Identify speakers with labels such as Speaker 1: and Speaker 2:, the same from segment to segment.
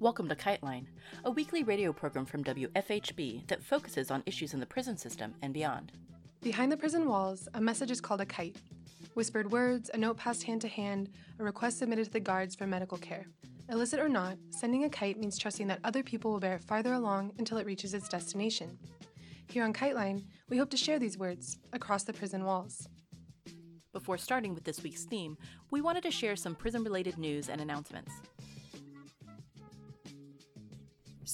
Speaker 1: Welcome to Kiteline, a weekly radio program from WFHB that focuses on issues in the prison system and beyond.
Speaker 2: Behind the prison walls, a message is called a kite. Whispered words, a note passed hand to hand, a request submitted to the guards for medical care. Illicit or not, sending a kite means trusting that other people will bear it farther along until it reaches its destination. Here on Kiteline, we hope to share these words across the prison walls.
Speaker 1: Before starting with this week's theme, we wanted to share some prison related news and announcements.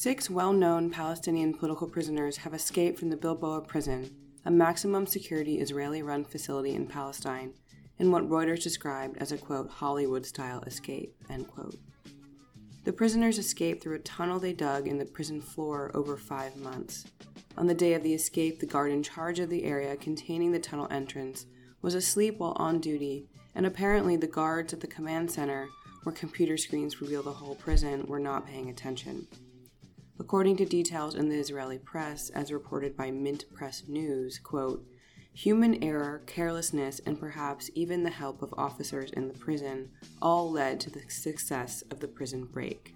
Speaker 3: Six well known Palestinian political prisoners have escaped from the Gilboa prison, a maximum security Israeli run facility in Palestine, in what Reuters described as a quote, Hollywood style escape, end quote. The prisoners escaped through a tunnel they dug in the prison floor over five months. On the day of the escape, the guard in charge of the area containing the tunnel entrance was asleep while on duty, and apparently the guards at the command center, where computer screens reveal the whole prison, were not paying attention. According to details in the Israeli press, as reported by Mint Press News, quote, human error, carelessness, and perhaps even the help of officers in the prison all led to the success of the prison break.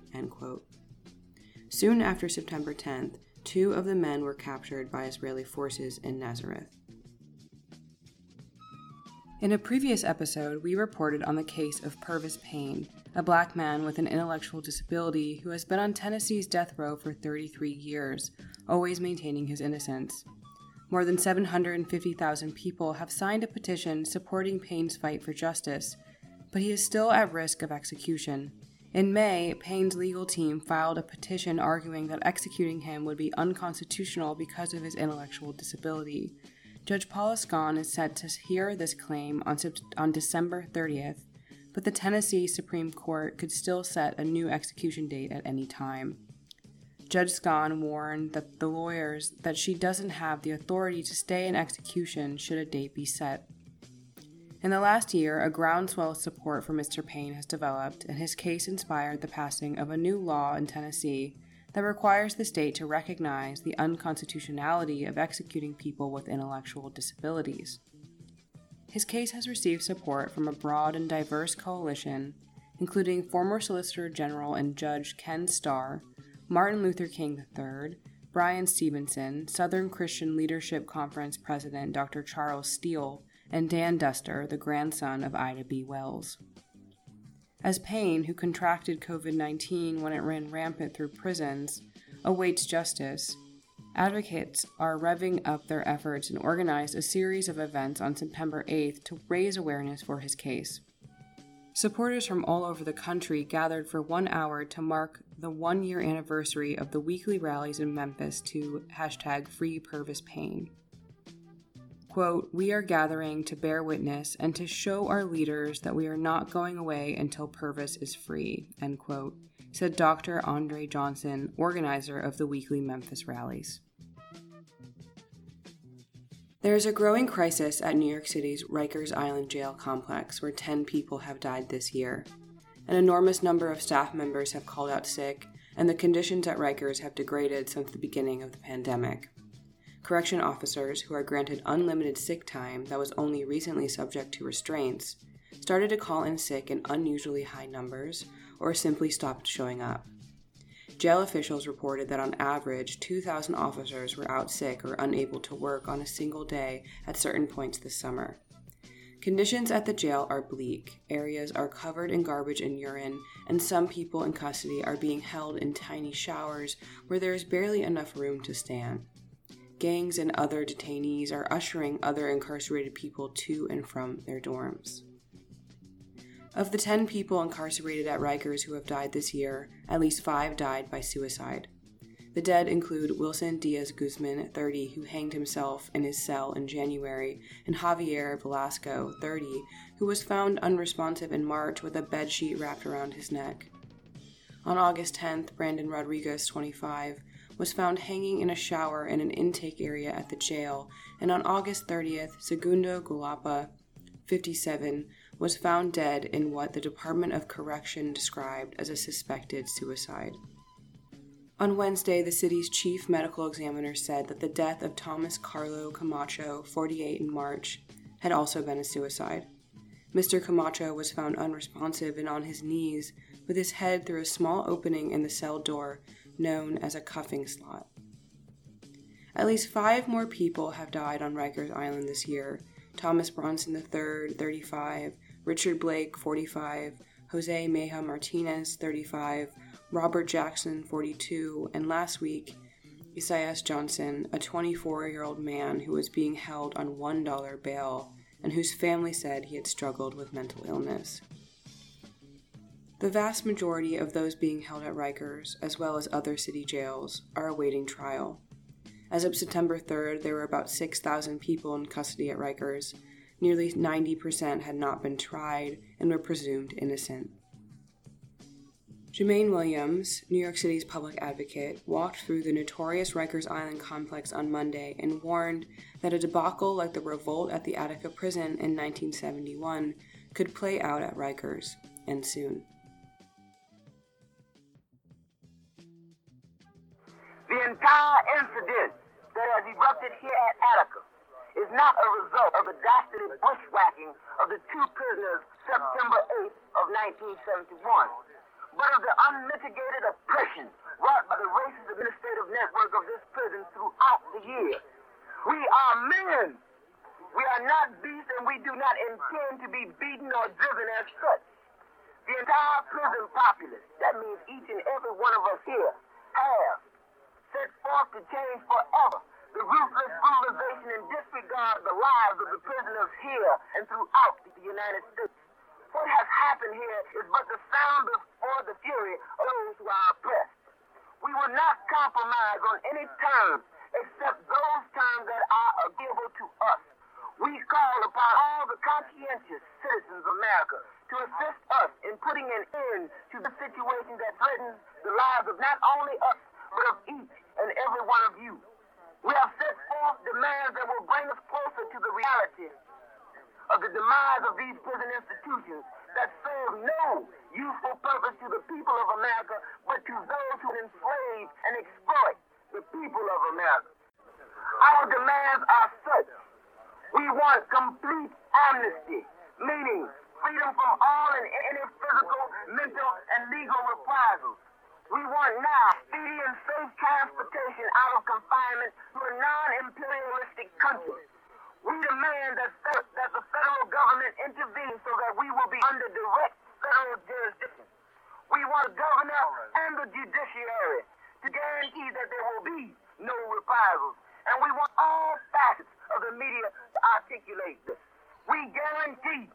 Speaker 3: Soon after September 10th, two of the men were captured by Israeli forces in Nazareth. In a previous episode, we reported on the case of Pervis Payne, a black man with an intellectual disability who has been on Tennessee's death row for 33 years, always maintaining his innocence. More than 750,000 people have signed a petition supporting Payne's fight for justice, but he is still at risk of execution. In May, Payne's legal team filed a petition arguing that executing him would be unconstitutional because of his intellectual disability. Judge Paula Skahan is set to hear this claim on, on December 30th, but the Tennessee Supreme Court could still set a new execution date at any time. Judge Skahan warned that the lawyers that she doesn't have the authority to stay in execution should a date be set. In the last year, a groundswell of support for Mr. Payne has developed, and his case inspired the passing of a new law in Tennessee that requires the state to recognize the unconstitutionality of executing people with intellectual disabilities. His case has received support from a broad and diverse coalition, including former Solicitor General and Judge Ken Starr, Martin Luther King III, Bryan Stevenson, Southern Christian Leadership Conference President Dr. Charles Steele, and Dan Duster, the grandson of Ida B. Wells. As Payne, who contracted COVID 19 when it ran rampant through prisons, awaits justice, Advocates are revving up their efforts and organized a series of events on September 8th to raise awareness for his case. Supporters from all over the country gathered for one hour to mark the one year anniversary of the weekly rallies in Memphis to hashtag Free Pervis Payne. Quote, We are gathering to bear witness and to show our leaders that we are not going away until Pervis is free, end quote, said Dr. Andre Johnson, organizer of the weekly Memphis rallies. There is a growing crisis at New York City's Rikers Island jail complex, where 10 people have died this year. An enormous number of staff members have called out sick, and the conditions at Rikers have degraded since the beginning of the pandemic. Correction officers, who are granted unlimited sick time that was only recently subject to restraints, started to call in sick in unusually high numbers or simply stopped showing up. Jail officials reported that on average, 2,000 officers were out sick or unable to work on a single day at certain points this summer. Conditions at the jail are bleak. Areas are covered in garbage and urine, and some people in custody are being held in tiny showers where there is barely enough room to stand. Gangs and other detainees are ushering other incarcerated people to and from their dorms. Of the 10 people incarcerated at Rikers who have died this year, at least five died by suicide. The dead include Wilson Diaz Guzman, 30, who hanged himself in his cell in January, and Javier Velasco, 30, who was found unresponsive in March with a bedsheet wrapped around his neck. On August 10th, Brandon Rodriguez, 25, was found hanging in a shower in an intake area at the jail, and on August 30th, Segundo Guallpa, 57, was found dead in what the Department of Correction described as a suspected suicide. On Wednesday, the city's chief medical examiner said that the death of Thomas Carlo Camacho, 48, in March, had also been a suicide. Mr. Camacho was found unresponsive and on his knees, with his head through a small opening in the cell door known as a cuffing slot. At least five more people have died on Rikers Island this year Thomas Bronson III, 35, Richard Blake, 45, Jose Mejia Martinez, 35, Robert Jackson, 42, and last week, Isaias Johnson, a 24 year old man who was being held on $1 bail and whose family said he had struggled with mental illness. The vast majority of those being held at Rikers, as well as other city jails, are awaiting trial. As of September 3rd, there were about 6,000 people in custody at Rikers. Nearly 90% had not been tried and were presumed innocent. Jumaane Williams, New York City's public advocate, walked through the notorious Rikers Island complex on Monday and warned that a debacle like the revolt at the Attica prison in 1971 could play out at Rikers, and soon.
Speaker 4: The entire incident that has erupted here at Attica is not a result of the dastardly bushwhacking of the two prisoners September 8th of 1971 but of the unmitigated oppression wrought by the racist administrative network of this prison throughout the year. We are men. We are not beasts and we do not intend to be beaten or driven as such. The entire prison populace, that means each and every one of us here, have set forth to change forever the ruthless brutalization and disregard of the lives of the prisoners here and throughout the United States. What has happened here is but the sound of before the fury of those who are oppressed. We will not compromise on any terms except those terms that are agreeable to us. We call upon all the conscientious citizens of America to assist us in putting an end to the situation that threatens the lives of not only us, but of each and every one of you. We have set forth demands that will bring us closer to the reality of the demise of these prison institutions that serve no useful purpose to the people of America, but to those who enslave and exploit the people of America. Our demands are such. We want complete amnesty, meaning freedom from all and any physical, mental, and legal reprisals. We want now and safe transportation out of confinement to a non-imperialistic country we demand that, that the federal government intervene so that we will be under direct federal jurisdiction. We want the governor and the judiciary to guarantee that there will be no reprisals. And we want all facets of the media to articulate this. We guarantee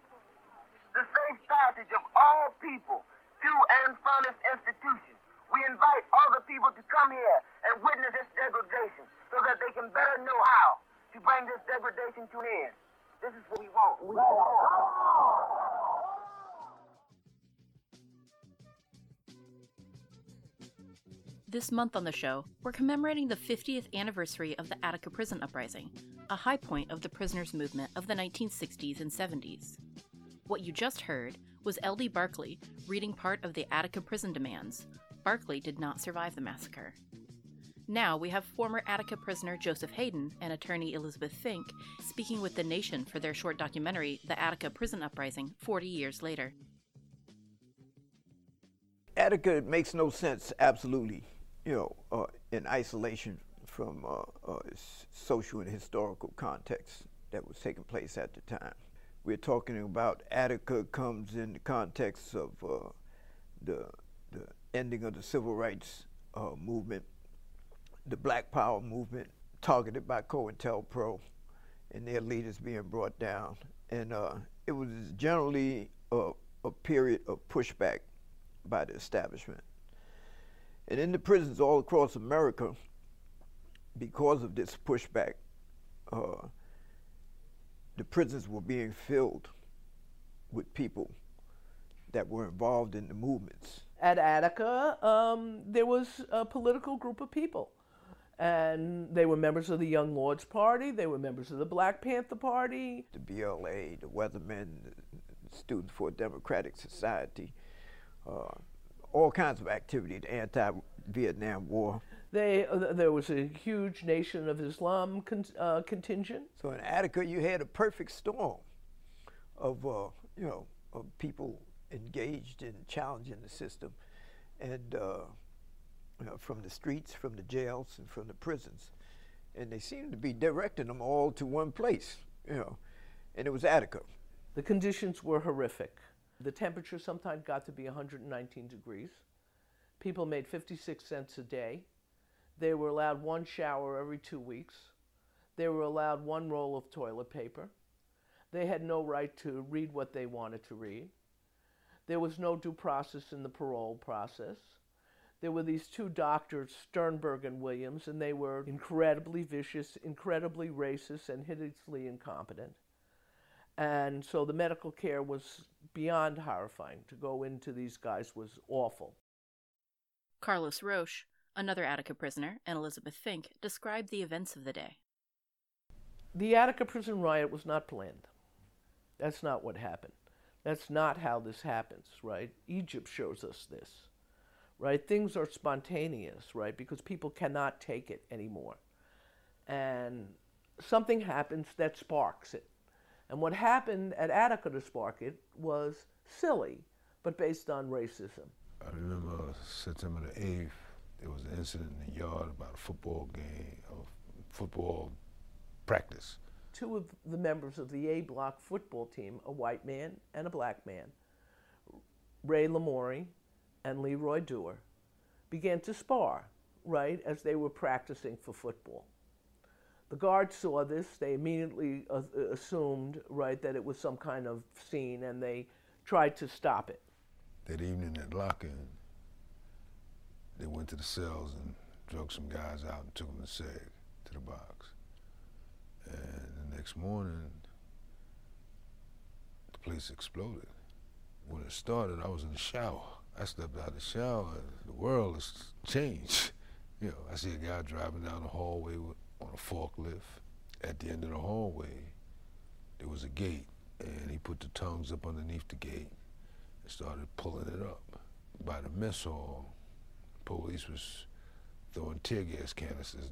Speaker 4: the safe passage of all people to and from this institution. We invite other people to come here and witness this degradation so that they can better know how to bring this degradation to an end. This is what we want. We want.
Speaker 1: This month on the show, we're commemorating the 50th anniversary of the Attica Prison Uprising, a high point of the prisoners' movement of the 1960s and 70s. What you just heard was L.D. Barkley reading part of the Attica prison demands. Barkley did not survive the massacre. Now we have former Attica prisoner Joseph Hayden and attorney Elizabeth Fink speaking with The Nation for their short documentary, The Attica Prison Uprising, 40 years later.
Speaker 5: Attica makes no sense, absolutely, you know, uh, in isolation from uh, uh, social and historical context that was taking place at the time. We're talking about Attica comes in the context of uh, the ending of the civil rights uh, movement the Black Power movement targeted by COINTELPRO and their leaders being brought down. And uh, it was generally a, a, period of pushback by the establishment. And in the prisons all across America, because of this pushback, uh, the prisons were being filled with people that were involved in the movements.
Speaker 6: At Attica, um, there was a political group of people and they were members of the Young Lords Party. They were members of the Black Panther Party.
Speaker 5: The BLA, the Weathermen, the Students for a Democratic Society, uh, all kinds of activity, the anti-Vietnam War.
Speaker 6: They, uh, there was a huge Nation of Islam con- uh, contingent.
Speaker 5: So in Attica, you had a perfect storm of, uh, you know, of people engaged in challenging the system, and uh, you know, from the streets, from the jails, and from the prisons, and they seemed to be directing them all to one place, you know, and it was Attica.
Speaker 6: The conditions were horrific. The temperature sometimes got to be 119 degrees. People made 56 cents a day. They were allowed one shower every two weeks. They were allowed one roll of toilet paper. They had no right to read what they wanted to read. There was no due process in the parole process. There were these two doctors, Sternberg and Williams, and they were incredibly vicious, incredibly racist, and hideously incompetent. And so the medical care was beyond horrifying. To go into these guys was awful.
Speaker 1: Carlos Roche, another Attica prisoner, and Elizabeth Fink described the events of the day.
Speaker 6: The Attica prison riot was not planned. That's not what happened. That's not how this happens, right? Egypt shows us this, right? Things are spontaneous, right? Because people cannot take it anymore. And something happens that sparks it. And what happened at Attica to spark it was silly, but based on racism.
Speaker 7: I remember September the 8th, there was an incident in the yard about a football game, a football practice.
Speaker 6: Two of the members of the A Block football team, a white man and a black man, Ray Lamourie and Leroy Dewar, began to spar, right, as they were practicing for football. The guards saw this. They immediately uh, assumed, right, that it was some kind of scene and they tried to stop it.
Speaker 7: That evening at lock-in, they went to the cells and drug some guys out and took them to SEG, to the box. And next morning, the place exploded. When it started, I was in the shower. I stepped out of the shower, the world has changed. You know, I see a guy driving down the hallway with on a forklift. At the end of the hallway, there was a gate, and he put the tongues up underneath the gate and started pulling it up. By the mess hall, police was throwing tear gas canisters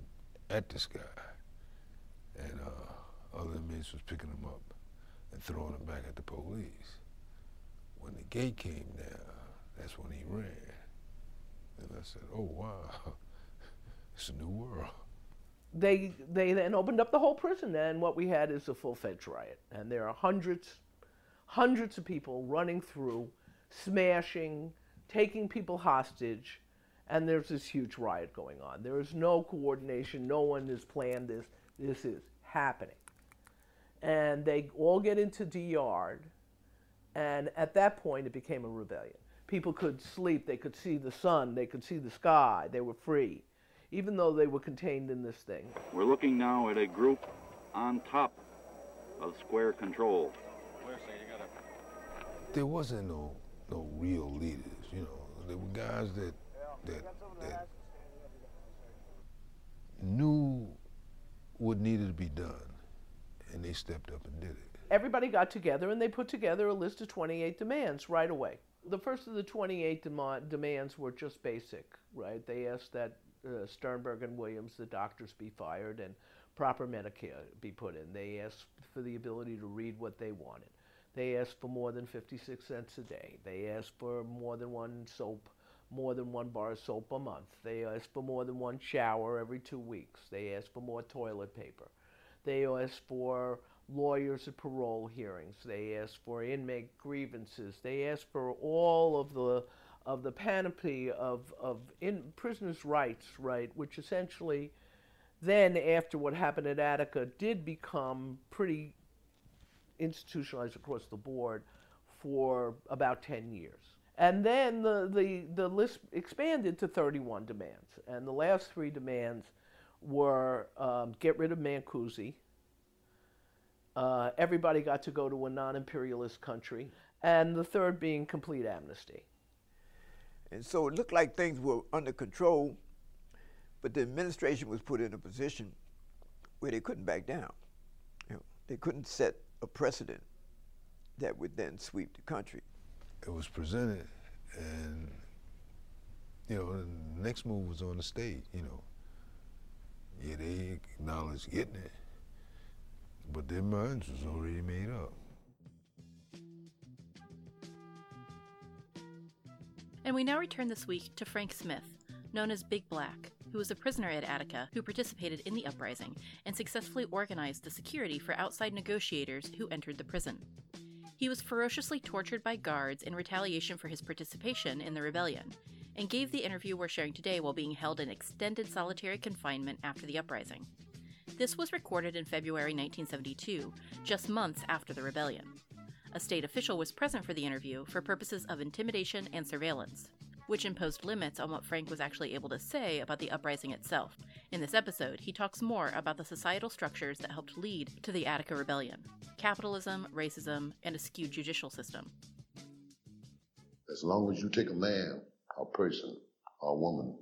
Speaker 7: at this guy, and uh, other inmates was picking them up and throwing them back at the police. When the gate came down, that's when he ran. And I said, oh, wow, it's a new world
Speaker 6: they they then opened up the whole prison, and what we had is a full-fledged riot. And there are hundreds, hundreds of people running through, smashing, taking people hostage, and there's this huge riot going on. There is no coordination. No one has planned this. This is happening, and they all get into the yard, and at that point it became a rebellion. People could sleep. They could see the sun. They could see the sky. They were free even though they were contained in this thing.
Speaker 8: We're looking now at a group on top of square control.
Speaker 7: There wasn't no no real leaders, you know. There were guys that that that knew what needed to be done, and they stepped up and did it.
Speaker 6: Everybody got together and they put together a list of 28 demands right away. The first of the 28 dem- demands were just basic, right? They asked that uh, Sternberg and Williams, the doctors be fired and proper Medicare be put in. They asked for the ability to read what they wanted. They asked for more than 56 cents a day. They asked for more than one soap, more than one bar of soap a month. They asked for more than one shower every two weeks. They asked for more toilet paper. They ask for lawyers at parole hearings. They ask for inmate grievances. They ask for all of the of the panoply of, of in prisoners' rights, right, which essentially then, after what happened at Attica, did become pretty institutionalized across the board for about 10 years. And then the, the, the list expanded to 31 demands. And the last three demands were um, get rid of Mancusi. Uh, everybody got to go to a non imperialist country. And the third being complete amnesty.
Speaker 5: And so it looked like things were under control, but the administration was put in a position where they couldn't back down. You know, they couldn't set a precedent that would then sweep the country.
Speaker 7: It was presented, and you know, the next move was on the state. You know, yeah, they acknowledged getting it, but their minds was already made up.
Speaker 1: And we now return this week to Frank Smith, known as Big Black, who was a prisoner at Attica who participated in the uprising and successfully organized the security for outside negotiators who entered the prison. He was ferociously tortured by guards in retaliation for his participation in the rebellion, and gave the interview we're sharing today while being held in extended solitary confinement after the uprising. This was recorded in February 1972, just months after the rebellion. A state official was present for the interview for purposes of intimidation and surveillance, which imposed limits on what Frank was actually able to say about the uprising itself. In this episode, he talks more about the societal structures that helped lead to the Attica Rebellion capitalism, racism, and a skewed judicial system.
Speaker 9: As long as you take a man, a person, a woman,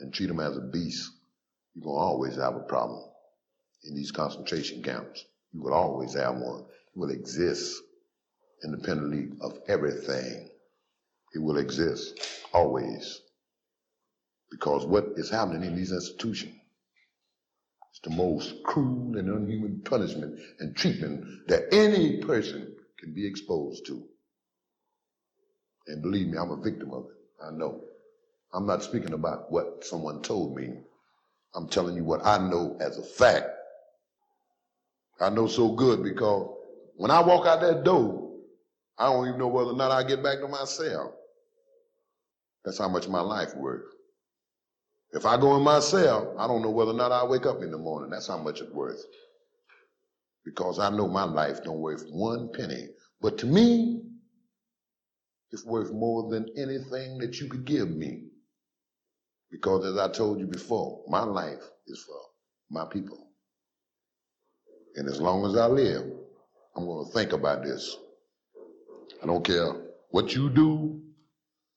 Speaker 9: and treat them as a beast, you're going to always have a problem in these concentration camps. You will always have one. It will exist independently of everything. It will exist always. Because what is happening in these institutions is the most cruel and unhuman punishment and treatment that any person can be exposed to. And believe me, I'm a victim of it. I know. I'm not speaking about what someone told me. I'm telling you what I know as a fact. I know so good because when I walk out that door, I don't even know whether or not I get back to my cell. That's how much my life worth. If I go in my cell, I don't know whether or not I wake up in the morning. That's how much it's worth. Because I know my life don't worth one penny. But to me, it's worth more than anything that you could give me. Because as I told you before, my life is for my people. And as long as I live, I'm going to think about this. I don't care what you do,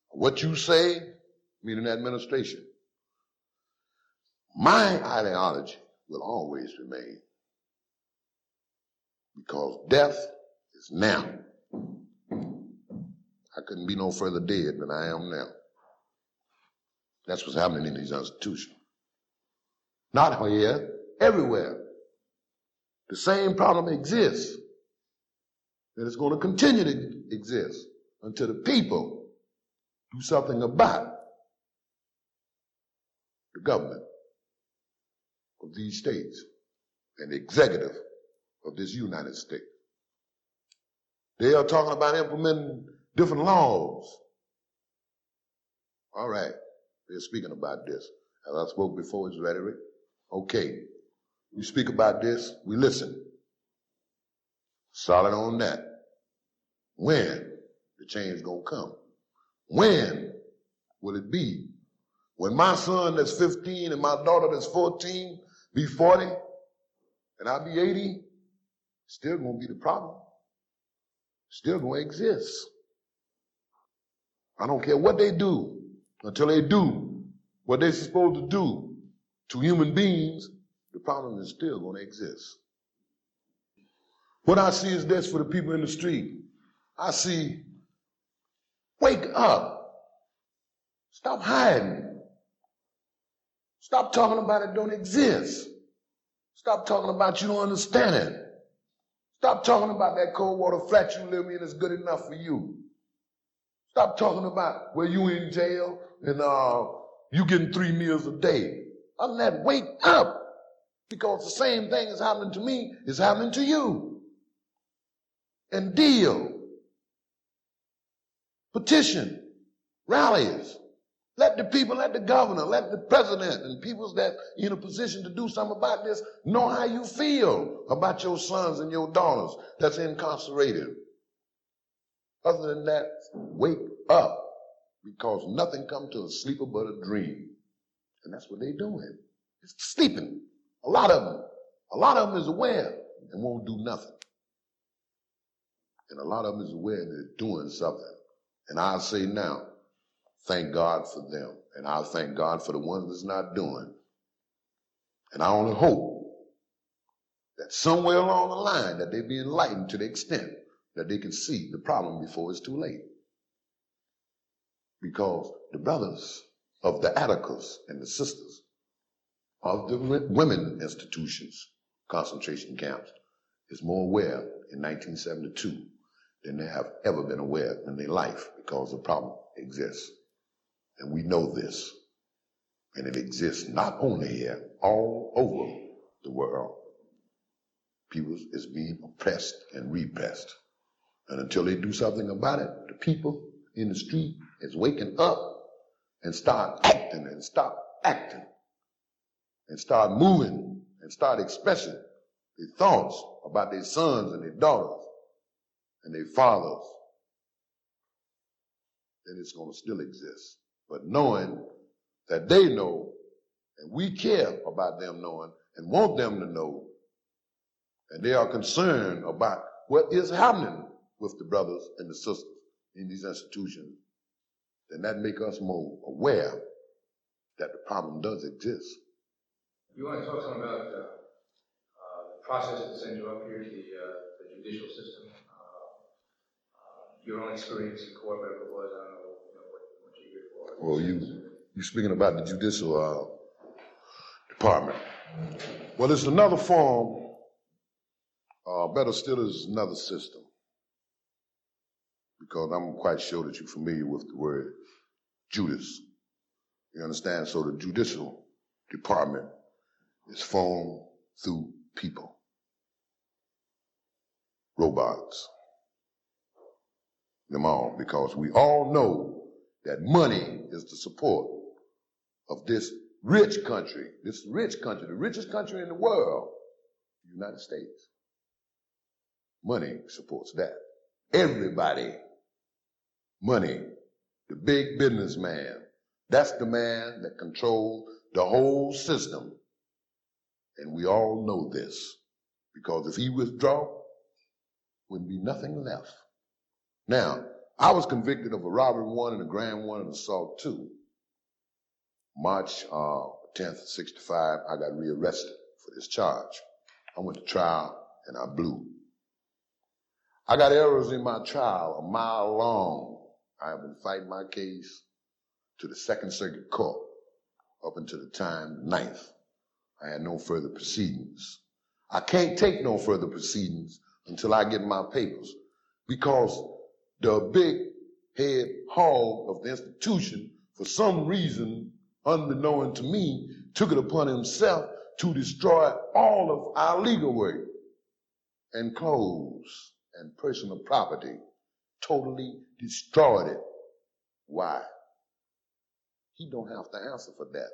Speaker 9: what you say, meaning administration. My ideology will always remain because death is now. I couldn't be no further dead than I am now. That's what's happening in these institutions. Not here, everywhere. The same problem exists. And it's going to continue to exist until the people do something about the government of these states and the executive of this United States. They are talking about implementing different laws. All right, they're speaking about this. As I spoke before, it's rhetoric. Okay, we speak about this, we listen. Solid on that. When the change gonna come? When will it be? When my son that's 15 and my daughter that's 14 be 40 and I be 80, still gonna be the problem. Still gonna exist. I don't care what they do until they do what they're supposed to do to human beings, the problem is still going to exist. What I see is this for the people in the street. I see, wake up. Stop hiding. Stop talking about it don't exist. Stop talking about you don't understand it. Stop talking about that cold water flat you live in is good enough for you. Stop talking about where you in jail and uh, you getting three meals a day. Than that, wake up. Because the same thing is happening to me is happening to you. And deal. Petition. Rallies. Let the people, let the governor, let the president and people that in a position to do something about this know how you feel about your sons and your daughters that's incarcerated. Other than that, wake up because nothing comes to a sleeper but a dream. And that's what they're doing. It's sleeping. A lot of them. A lot of them is aware and won't do nothing. And a lot of them is aware and they're doing something. And I say now, thank God for them. And I thank God for the ones that's not doing. And I only hope that somewhere along the line that they be enlightened to the extent that they can see the problem before it's too late. Because the brothers of the Atticus and the sisters of the women institutions, concentration camps, is more aware in 1972 than they have ever been aware in their life because the problem exists. And we know this. And it exists not only here, all over the world. People is being oppressed and repressed. And until they do something about it, the people in the street is waking up and start acting and stop acting and start moving and start expressing their thoughts about their sons and their daughters and their fathers, then it's going to still exist. But knowing that they know and we care about them knowing and want them to know and they are concerned about what is happening with the brothers and the sisters in these institutions, then that make us more aware that the problem does exist.
Speaker 10: You want to talk some about uh, uh, the process that sent you up here to the, uh, the judicial system, uh, uh, your own experience in court, whatever it was, I don't know, you know what, what you did for
Speaker 9: Well, you, you're speaking about the judicial uh, department. Well, it's another form, better still is another system because I'm quite sure that you're familiar with the word Judas. You understand? So the judicial department is formed through people, robots, them all, because we all know that money is the support of this rich country, this rich country, the richest country in the world, the United States. Money supports that. Everybody money, the big businessman. That's the man that controls the whole system. And we all know this because if he withdraw, wouldn't be nothing left. Now, I was convicted of a robbery one and a grand one and assault two. March uh, 10th, 65, I got rearrested for this charge. I went to trial and I blew. I got errors in my trial a mile long I have been fighting my case to the Second Circuit Court up until the time ninth. I had no further proceedings. I can't take no further proceedings until I get my papers because the big head hog of the institution, for some reason, unbeknown to me, took it upon himself to destroy all of our legal work and clothes and personal property totally destroyed it. Why? He don't have to answer for that.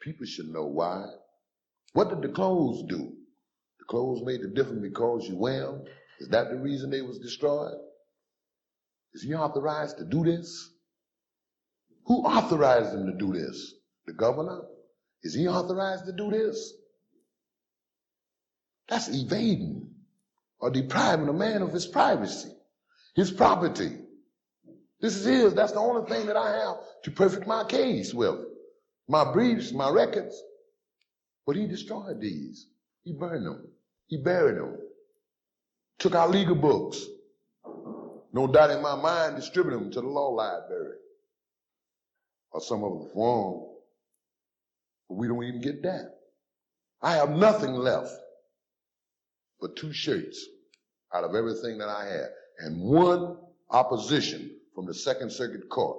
Speaker 9: People should know why. What did the clothes do? The clothes made the difference because you wear them? Is that the reason they was destroyed? Is he authorized to do this? Who authorized him to do this? The governor? Is he authorized to do this? That's evading or depriving a man of his privacy, his property. This is his. That's the only thing that I have to perfect my case with. My briefs, my records. But he destroyed these. He burned them. He buried them. Took our legal books. No doubt in my mind, distributed them to the law library. Or some of the form. But we don't even get that. I have nothing left but two shirts out of everything that I had and one opposition from the Second Circuit Court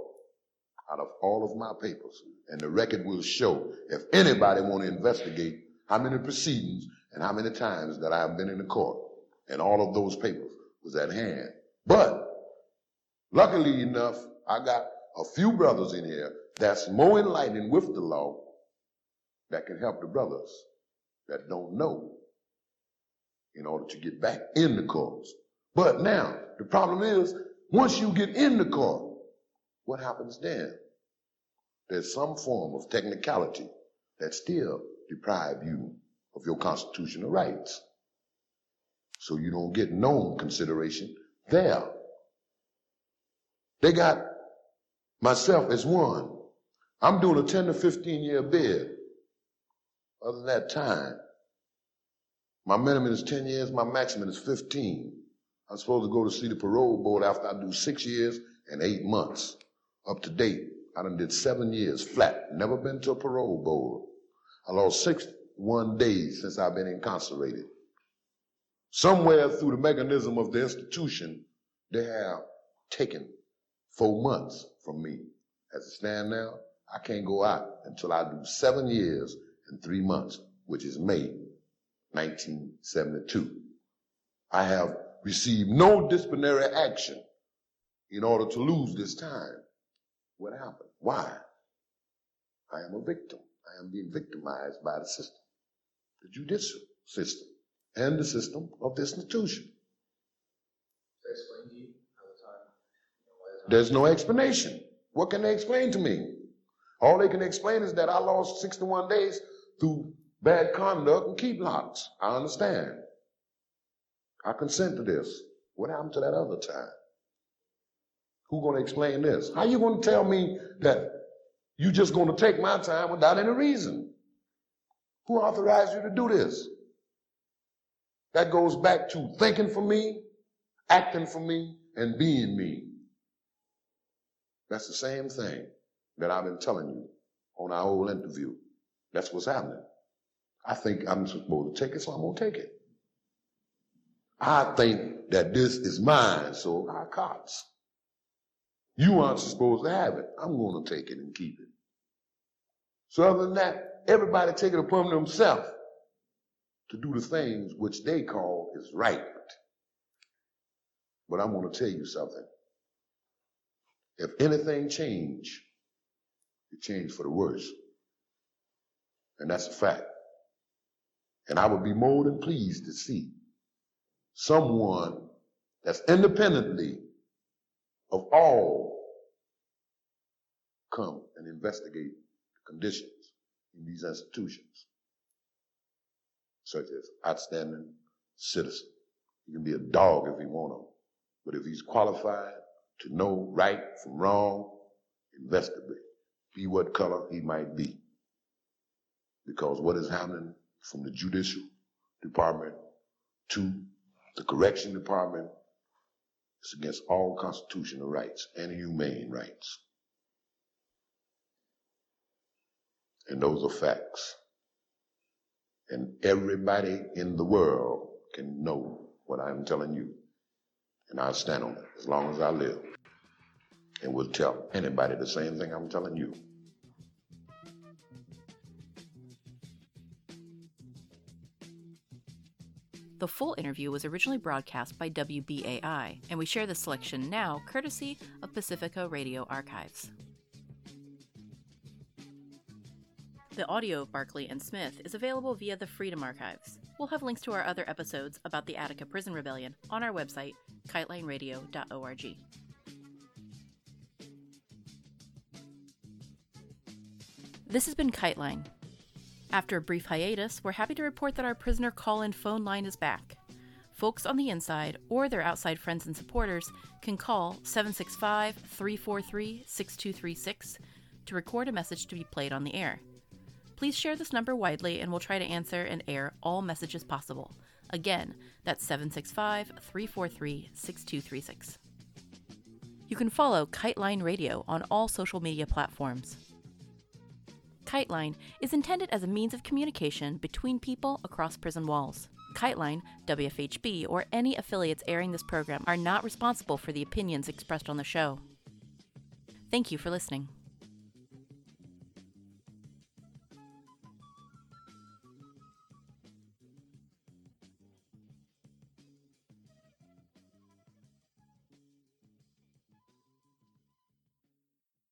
Speaker 9: out of all of my papers. And the record will show if anybody want to investigate how many proceedings and how many times that I have been in the court. And all of those papers was at hand. But luckily enough, I got a few brothers in here that's more enlightened with the law that can help the brothers that don't know in order to get back in the courts. But now, the problem is, once you get in the car, what happens then? There's some form of technicality that still deprive you of your constitutional rights. So you don't get no consideration there. They got myself as one. I'm doing a 10 to 15 year bid. Other than that time, my minimum is 10 years, my maximum is 15. I'm supposed to go to see the parole board after I do six years and eight months. Up to date, I done did seven years flat, never been to a parole board. I lost 61 days since I've been incarcerated. Somewhere through the mechanism of the institution, they have taken four months from me. As it stands now, I can't go out until I do seven years and three months, which is May 1972. I have received no disciplinary action in order to lose this time. What happened? Why? I am a victim. I am being victimized by the system, the judicial system, and the system of the institution. There's no explanation. What can they explain to me? All they can explain is that I lost 61 days through bad conduct and keep locks. I understand. I consent to this. What happened to that other time? Who going to explain this? How you going to tell me that you just going to take my time without any reason? Who authorized you to do this? That goes back to thinking for me, acting for me, and being me. That's the same thing that I've been telling you on our whole interview. That's what's happening. I think I'm supposed to take it, so I'm going to take it. I think that this is mine, so I cops. You aren't supposed to have it. I'm going to take it and keep it. So other than that, everybody take it upon themselves to do the things which they call is right. But I'm going to tell you something. If anything change, it changed for the worse. And that's a fact. And I would be more than pleased to see someone that's independently of all come and investigate the conditions in these institutions, such as outstanding citizen. He can be a dog if he want to, but if he's qualified to know right from wrong, investigate, be what color he might be. Because what is happening from the judicial department to the correction department is against all constitutional rights and humane rights. And those are facts. And everybody in the world can know what I'm telling you. And I'll stand on it as long as I live. And will tell anybody the same thing I'm telling you.
Speaker 1: The full interview was originally broadcast by WBAI, and we share the selection now courtesy of Pacifica Radio Archives. The audio of Barkley and Smith is available via the Freedom Archives. We'll have links to our other episodes about the Attica Prison Rebellion on our website, kitelineradio.org. This has been Kiteline. After a brief hiatus, we're happy to report that our prisoner call in phone line is back. Folks on the inside or their outside friends and supporters can call 765 343 6236 to record a message to be played on the air. Please share this number widely and we'll try to answer and air all messages possible. Again, that's 765 343 6236. You can follow Kiteline Radio on all social media platforms. Kiteline is intended as a means of communication between people across prison walls. Kiteline, WFHB, or any affiliates airing this program are not responsible for the opinions expressed on the show. Thank you for listening.